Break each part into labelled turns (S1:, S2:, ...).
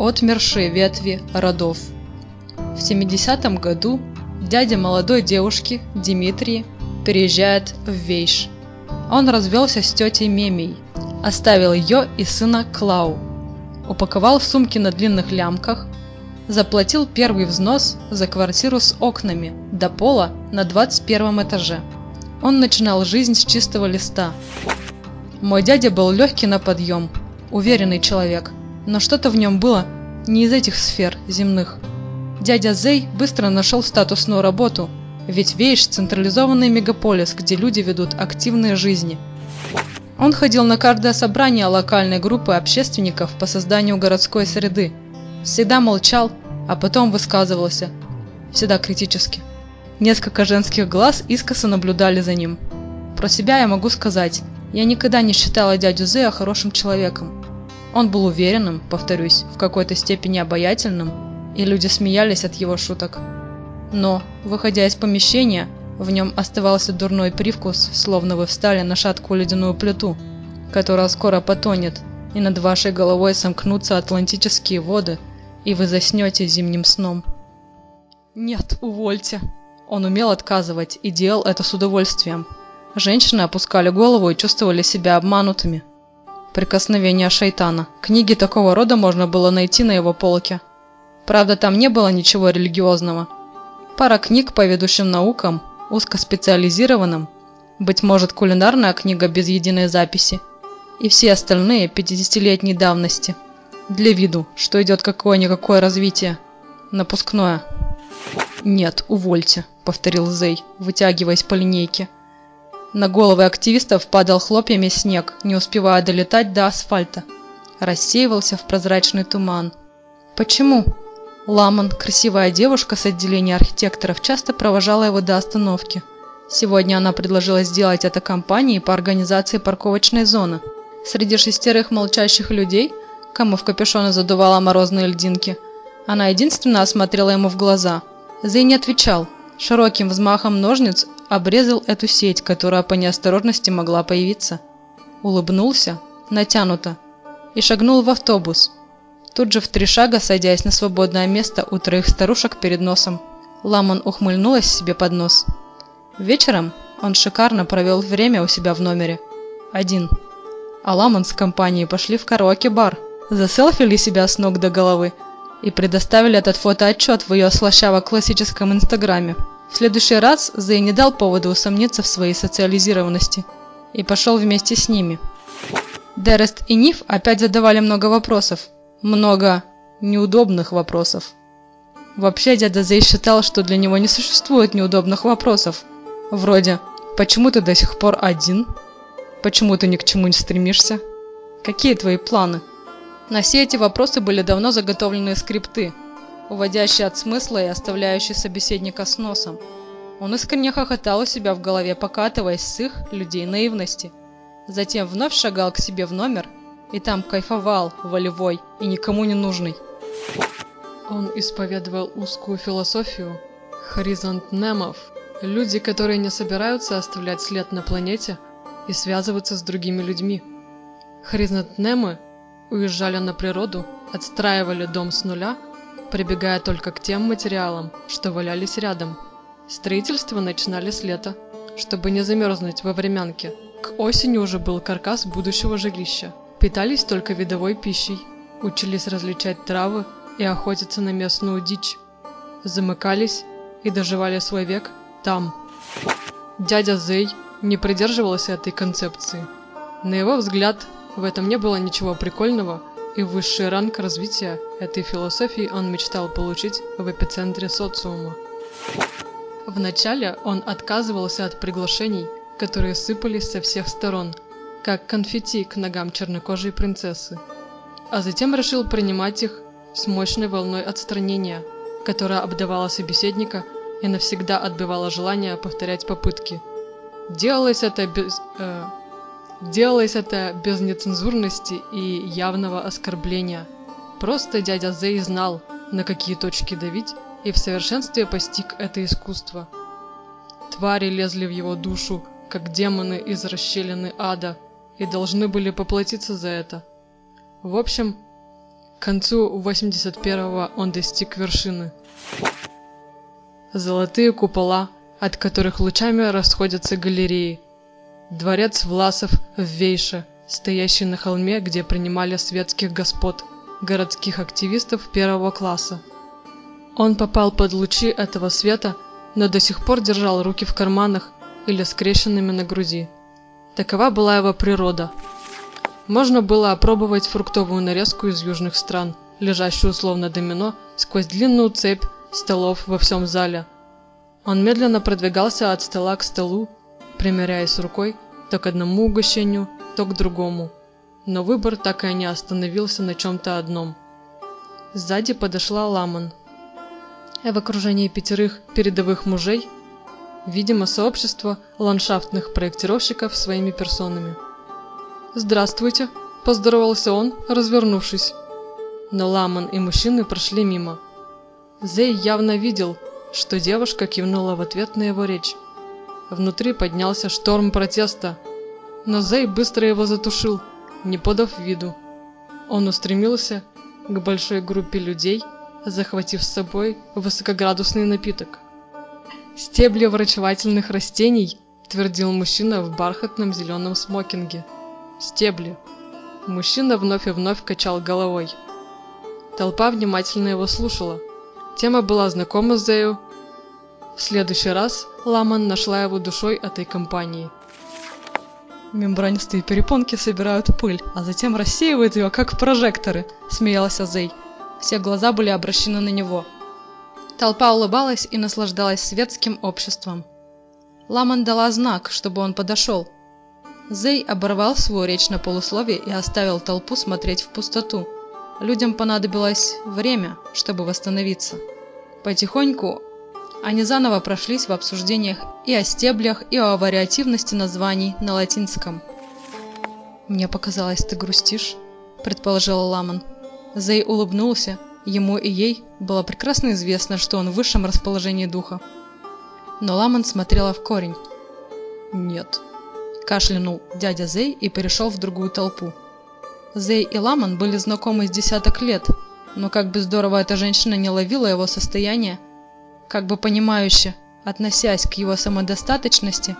S1: Отмершие ветви родов. В 70-м году дядя молодой девушки, Дмитрий, переезжает в Вейш. Он развелся с тетей Мемей, оставил ее и сына Клау, упаковал в сумки на длинных лямках, заплатил первый взнос за квартиру с окнами до пола на 21 этаже. Он начинал жизнь с чистого листа. Мой дядя был легкий на подъем, уверенный человек – но что-то в нем было не из этих сфер земных. Дядя Зей быстро нашел статусную работу, ведь Вейш – централизованный мегаполис, где люди ведут активные жизни. Он ходил на каждое собрание локальной группы общественников по созданию городской среды. Всегда молчал, а потом высказывался. Всегда критически. Несколько женских глаз искоса наблюдали за ним. Про себя я могу сказать, я никогда не считала дядю Зея хорошим человеком. Он был уверенным, повторюсь, в какой-то степени обаятельным, и люди смеялись от его шуток. Но, выходя из помещения, в нем оставался дурной привкус, словно вы встали на шаткую ледяную плиту, которая скоро потонет, и над вашей головой сомкнутся атлантические воды, и вы заснете зимним сном. Нет, увольте. Он умел отказывать и делал это с удовольствием. Женщины опускали голову и чувствовали себя обманутыми – Прикосновение шайтана. Книги такого рода можно было найти на его полке. Правда, там не было ничего религиозного. Пара книг по ведущим наукам, узкоспециализированным, быть может кулинарная книга без единой записи, и все остальные 50-летней давности. Для виду, что идет какое-никакое развитие. Напускное. «Нет, увольте», — повторил Зей, вытягиваясь по линейке. На головы активистов падал хлопьями снег, не успевая долетать до асфальта. Рассеивался в прозрачный туман. Почему? Ламан, красивая девушка с отделения архитекторов, часто провожала его до остановки. Сегодня она предложила сделать это компании по организации парковочной зоны. Среди шестерых молчащих людей, кому в капюшоны задувала морозные льдинки, она единственно осмотрела ему в глаза. Зей не отвечал. Широким взмахом ножниц обрезал эту сеть, которая по неосторожности могла появиться. Улыбнулся, натянуто, и шагнул в автобус. Тут же в три шага, садясь на свободное место у троих старушек перед носом, Ламон ухмыльнулась себе под нос. Вечером он шикарно провел время у себя в номере. Один. А Ламон с компанией пошли в караоке-бар, заселфили себя с ног до головы и предоставили этот фотоотчет в ее слащаво-классическом инстаграме. В следующий раз Зей не дал повода усомниться в своей социализированности и пошел вместе с ними. Дерест и Ниф опять задавали много вопросов. Много неудобных вопросов. Вообще дядя Зей считал, что для него не существует неудобных вопросов. Вроде «Почему ты до сих пор один?» «Почему ты ни к чему не стремишься?» «Какие твои планы?» На все эти вопросы были давно заготовлены скрипты, уводящий от смысла и оставляющий собеседника с носом. Он искренне хохотал у себя в голове, покатываясь с их людей наивности. Затем вновь шагал к себе в номер и там кайфовал, волевой и никому не нужный. Он исповедовал узкую философию хоризонтнемов, люди, которые не собираются оставлять след на планете и связываться с другими людьми. Хоризонтнемы уезжали на природу, отстраивали дом с нуля – прибегая только к тем материалам, что валялись рядом. Строительство начинали с лета, чтобы не замерзнуть во времянке. К осени уже был каркас будущего жилища. Питались только видовой пищей, учились различать травы и охотиться на местную дичь. Замыкались и доживали свой век там. Дядя Зей не придерживался этой концепции. На его взгляд, в этом не было ничего прикольного – и высший ранг развития этой философии он мечтал получить в эпицентре социума. Вначале он отказывался от приглашений, которые сыпались со всех сторон, как конфетти к ногам чернокожей принцессы, а затем решил принимать их с мощной волной отстранения, которая обдавала собеседника и навсегда отбивала желание повторять попытки. Делалось это без... Э, Делалось это без нецензурности и явного оскорбления. Просто дядя Зей знал, на какие точки давить, и в совершенстве постиг это искусство. Твари лезли в его душу, как демоны из расщелины ада, и должны были поплатиться за это. В общем, К концу 81-го он достиг вершины. Золотые купола, от которых лучами расходятся галереи. Дворец Власов в Вейше, стоящий на холме, где принимали светских господ, городских активистов первого класса. Он попал под лучи этого света, но до сих пор держал руки в карманах или скрещенными на груди. Такова была его природа. Можно было опробовать фруктовую нарезку из южных стран, лежащую словно домино сквозь длинную цепь столов во всем зале. Он медленно продвигался от стола к столу, примеряясь рукой то к одному угощению, то к другому. Но выбор так и не остановился на чем-то одном. Сзади подошла Ламан. В окружении пятерых передовых мужей, видимо, сообщество ландшафтных проектировщиков своими персонами. «Здравствуйте!» – поздоровался он, развернувшись. Но Ламан и мужчины прошли мимо. Зей явно видел, что девушка кивнула в ответ на его речь. Внутри поднялся шторм протеста, но Зей быстро его затушил, не подав виду. Он устремился к большой группе людей, захватив с собой высокоградусный напиток. «Стебли врачевательных растений», – твердил мужчина в бархатном зеленом смокинге. «Стебли». Мужчина вновь и вновь качал головой. Толпа внимательно его слушала. Тема была знакома Зею. В следующий раз Ламан нашла его душой этой компании. Мембранистые перепонки собирают пыль, а затем рассеивают ее, как прожекторы, смеялся Зей. Все глаза были обращены на него. Толпа улыбалась и наслаждалась светским обществом. Ламан дала знак, чтобы он подошел. Зей оборвал свою речь на полусловие и оставил толпу смотреть в пустоту. Людям понадобилось время, чтобы восстановиться. Потихоньку они заново прошлись в обсуждениях и о стеблях, и о вариативности названий на латинском. «Мне показалось, ты грустишь», – предположила Ламан. Зей улыбнулся. Ему и ей было прекрасно известно, что он в высшем расположении духа. Но Ламан смотрела в корень. «Нет», – кашлянул дядя Зей и перешел в другую толпу. Зей и Ламан были знакомы с десяток лет, но как бы здорово эта женщина не ловила его состояние, как бы понимающе, относясь к его самодостаточности,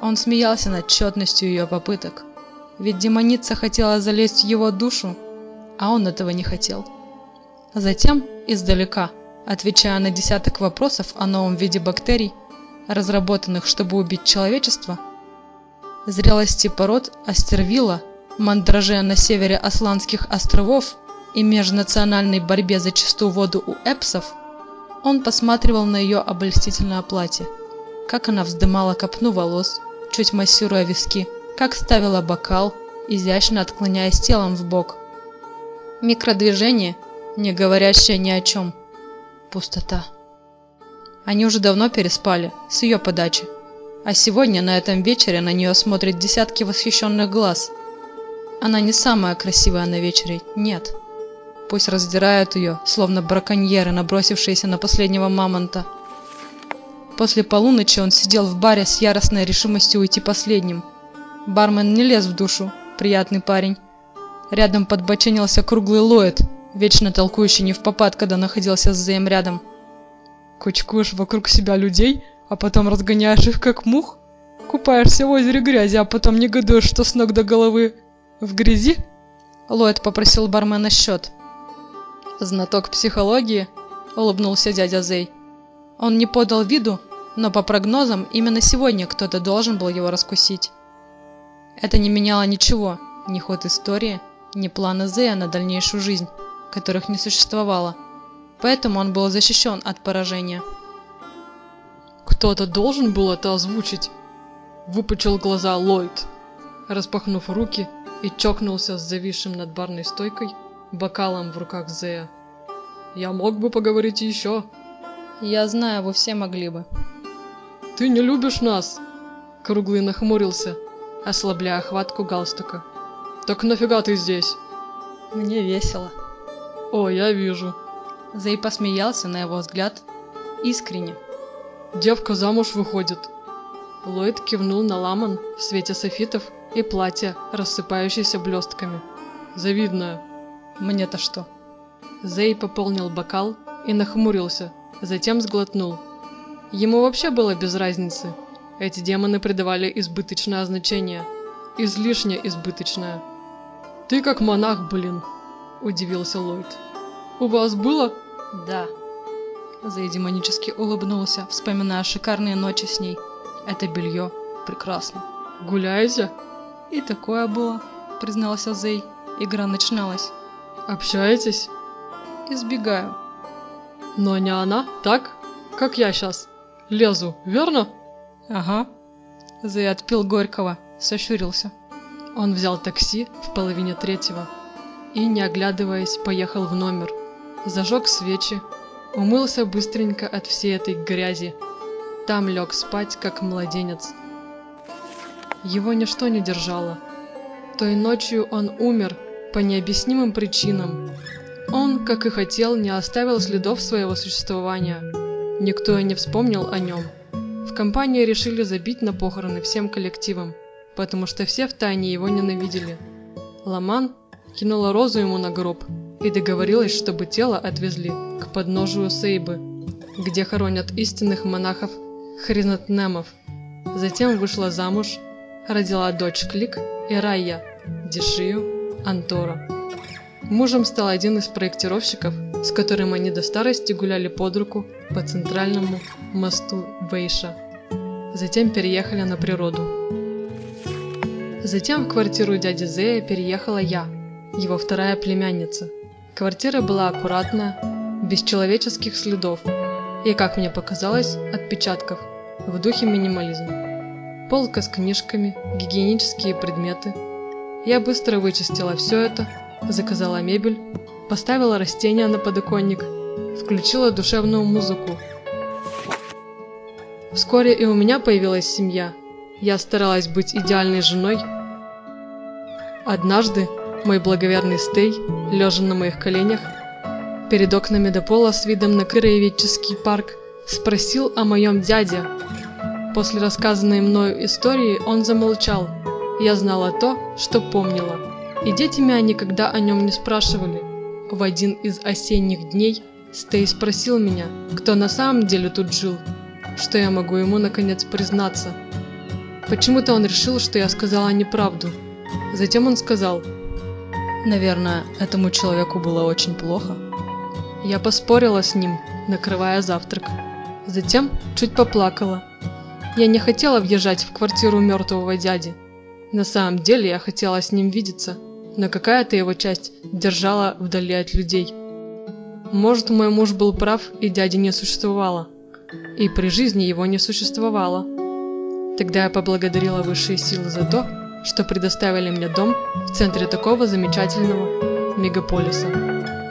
S1: он смеялся над тщетностью ее попыток. Ведь демоница хотела залезть в его душу, а он этого не хотел. Затем, издалека, отвечая на десяток вопросов о новом виде бактерий, разработанных, чтобы убить человечество, зрелости пород астервила, мандраже на севере Асланских островов и межнациональной борьбе за чистую воду у эпсов, он посматривал на ее обольстительное платье, как она вздымала копну волос, чуть массируя виски, как ставила бокал, изящно отклоняясь телом в бок – Микродвижение, не говорящее ни о чем. Пустота. Они уже давно переспали, с ее подачи. А сегодня, на этом вечере, на нее смотрят десятки восхищенных глаз. Она не самая красивая на вечере, нет. Пусть раздирают ее, словно браконьеры, набросившиеся на последнего мамонта. После полуночи он сидел в баре с яростной решимостью уйти последним. Бармен не лез в душу, приятный парень. Рядом подбоченился круглый Ллойд, вечно толкующий не в попад, когда находился с Зеем рядом. Кучкуешь вокруг себя людей, а потом разгоняешь их как мух? Купаешься в озере грязи, а потом негодуешь, что с ног до головы в грязи? Ллойд попросил бармена счет. «Знаток психологии?» – улыбнулся дядя Зей. Он не подал виду, но по прогнозам именно сегодня кто-то должен был его раскусить. Это не меняло ничего, ни ход истории, ни плана Зея на дальнейшую жизнь, которых не существовало. Поэтому он был защищен от поражения. «Кто-то должен был это озвучить!» Выпучил глаза Ллойд, распахнув руки и чокнулся с зависшим над барной стойкой бокалом в руках Зея. «Я мог бы поговорить еще!» «Я знаю, вы все могли бы». «Ты не любишь нас!» Круглый нахмурился, ослабляя хватку галстука. «Так нафига ты здесь?» «Мне весело». «О, я вижу». Зей посмеялся, на его взгляд, искренне. «Девка замуж выходит». Ллойд кивнул на ламан в свете софитов и платье, рассыпающееся блестками. «Завидная». «Мне-то что?»
S2: Зей пополнил бокал и нахмурился, затем сглотнул. Ему вообще было без разницы. Эти демоны придавали избыточное значение. Излишне избыточное. «Ты как монах, блин!» – удивился Ллойд. «У вас было?»
S1: «Да». Зей демонически улыбнулся, вспоминая шикарные ночи с ней. Это белье прекрасно.
S2: «Гуляете?»
S1: «И такое было», – признался Зей. Игра начиналась.
S2: «Общаетесь?»
S1: «Избегаю».
S2: «Но не она, так? Как я сейчас. Лезу, верно?»
S1: «Ага». Зей отпил горького, сощурился.
S2: Он взял такси в половине третьего и, не оглядываясь, поехал в номер. Зажег свечи, умылся быстренько от всей этой грязи. Там лег спать, как младенец. Его ничто не держало. Той ночью он умер по необъяснимым причинам. Он, как и хотел, не оставил следов своего существования. Никто и не вспомнил о нем. В компании решили забить на похороны всем коллективом, потому что все втайне его ненавидели. Ламан кинула розу ему на гроб и договорилась, чтобы тело отвезли к подножию Сейбы, где хоронят истинных монахов Хризотнемов. Затем вышла замуж, родила дочь Клик и Райя, Дишию, Антора. Мужем стал один из проектировщиков, с которым они до старости гуляли под руку по центральному мосту Вейша. Затем переехали на природу. Затем в квартиру дяди Зея переехала я, его вторая племянница. Квартира была аккуратная, без человеческих следов и, как мне показалось, отпечатков, в духе минимализма. Полка с книжками, гигиенические предметы. Я быстро вычистила все это, заказала мебель, поставила растения на подоконник, включила душевную музыку. Вскоре и у меня появилась семья. Я старалась быть идеальной женой. Однажды мой благоверный Стей, лежа на моих коленях, перед окнами до пола с видом на краеведческий парк, спросил о моем дяде. После рассказанной мною истории он замолчал. Я знала то, что помнила. И дети меня никогда о нем не спрашивали. В один из осенних дней Стей спросил меня, кто на самом деле тут жил, что я могу ему наконец признаться. Почему-то он решил, что я сказала неправду. Затем он сказал,
S1: Наверное, этому человеку было очень плохо.
S2: Я поспорила с ним, накрывая завтрак. Затем чуть поплакала. Я не хотела въезжать в квартиру мертвого дяди. На самом деле я хотела с ним видеться, но какая-то его часть держала вдали от людей. Может, мой муж был прав, и дяди не существовало. И при жизни его не существовало. Тогда я поблагодарила высшие силы за то, что предоставили мне дом в центре такого замечательного мегаполиса.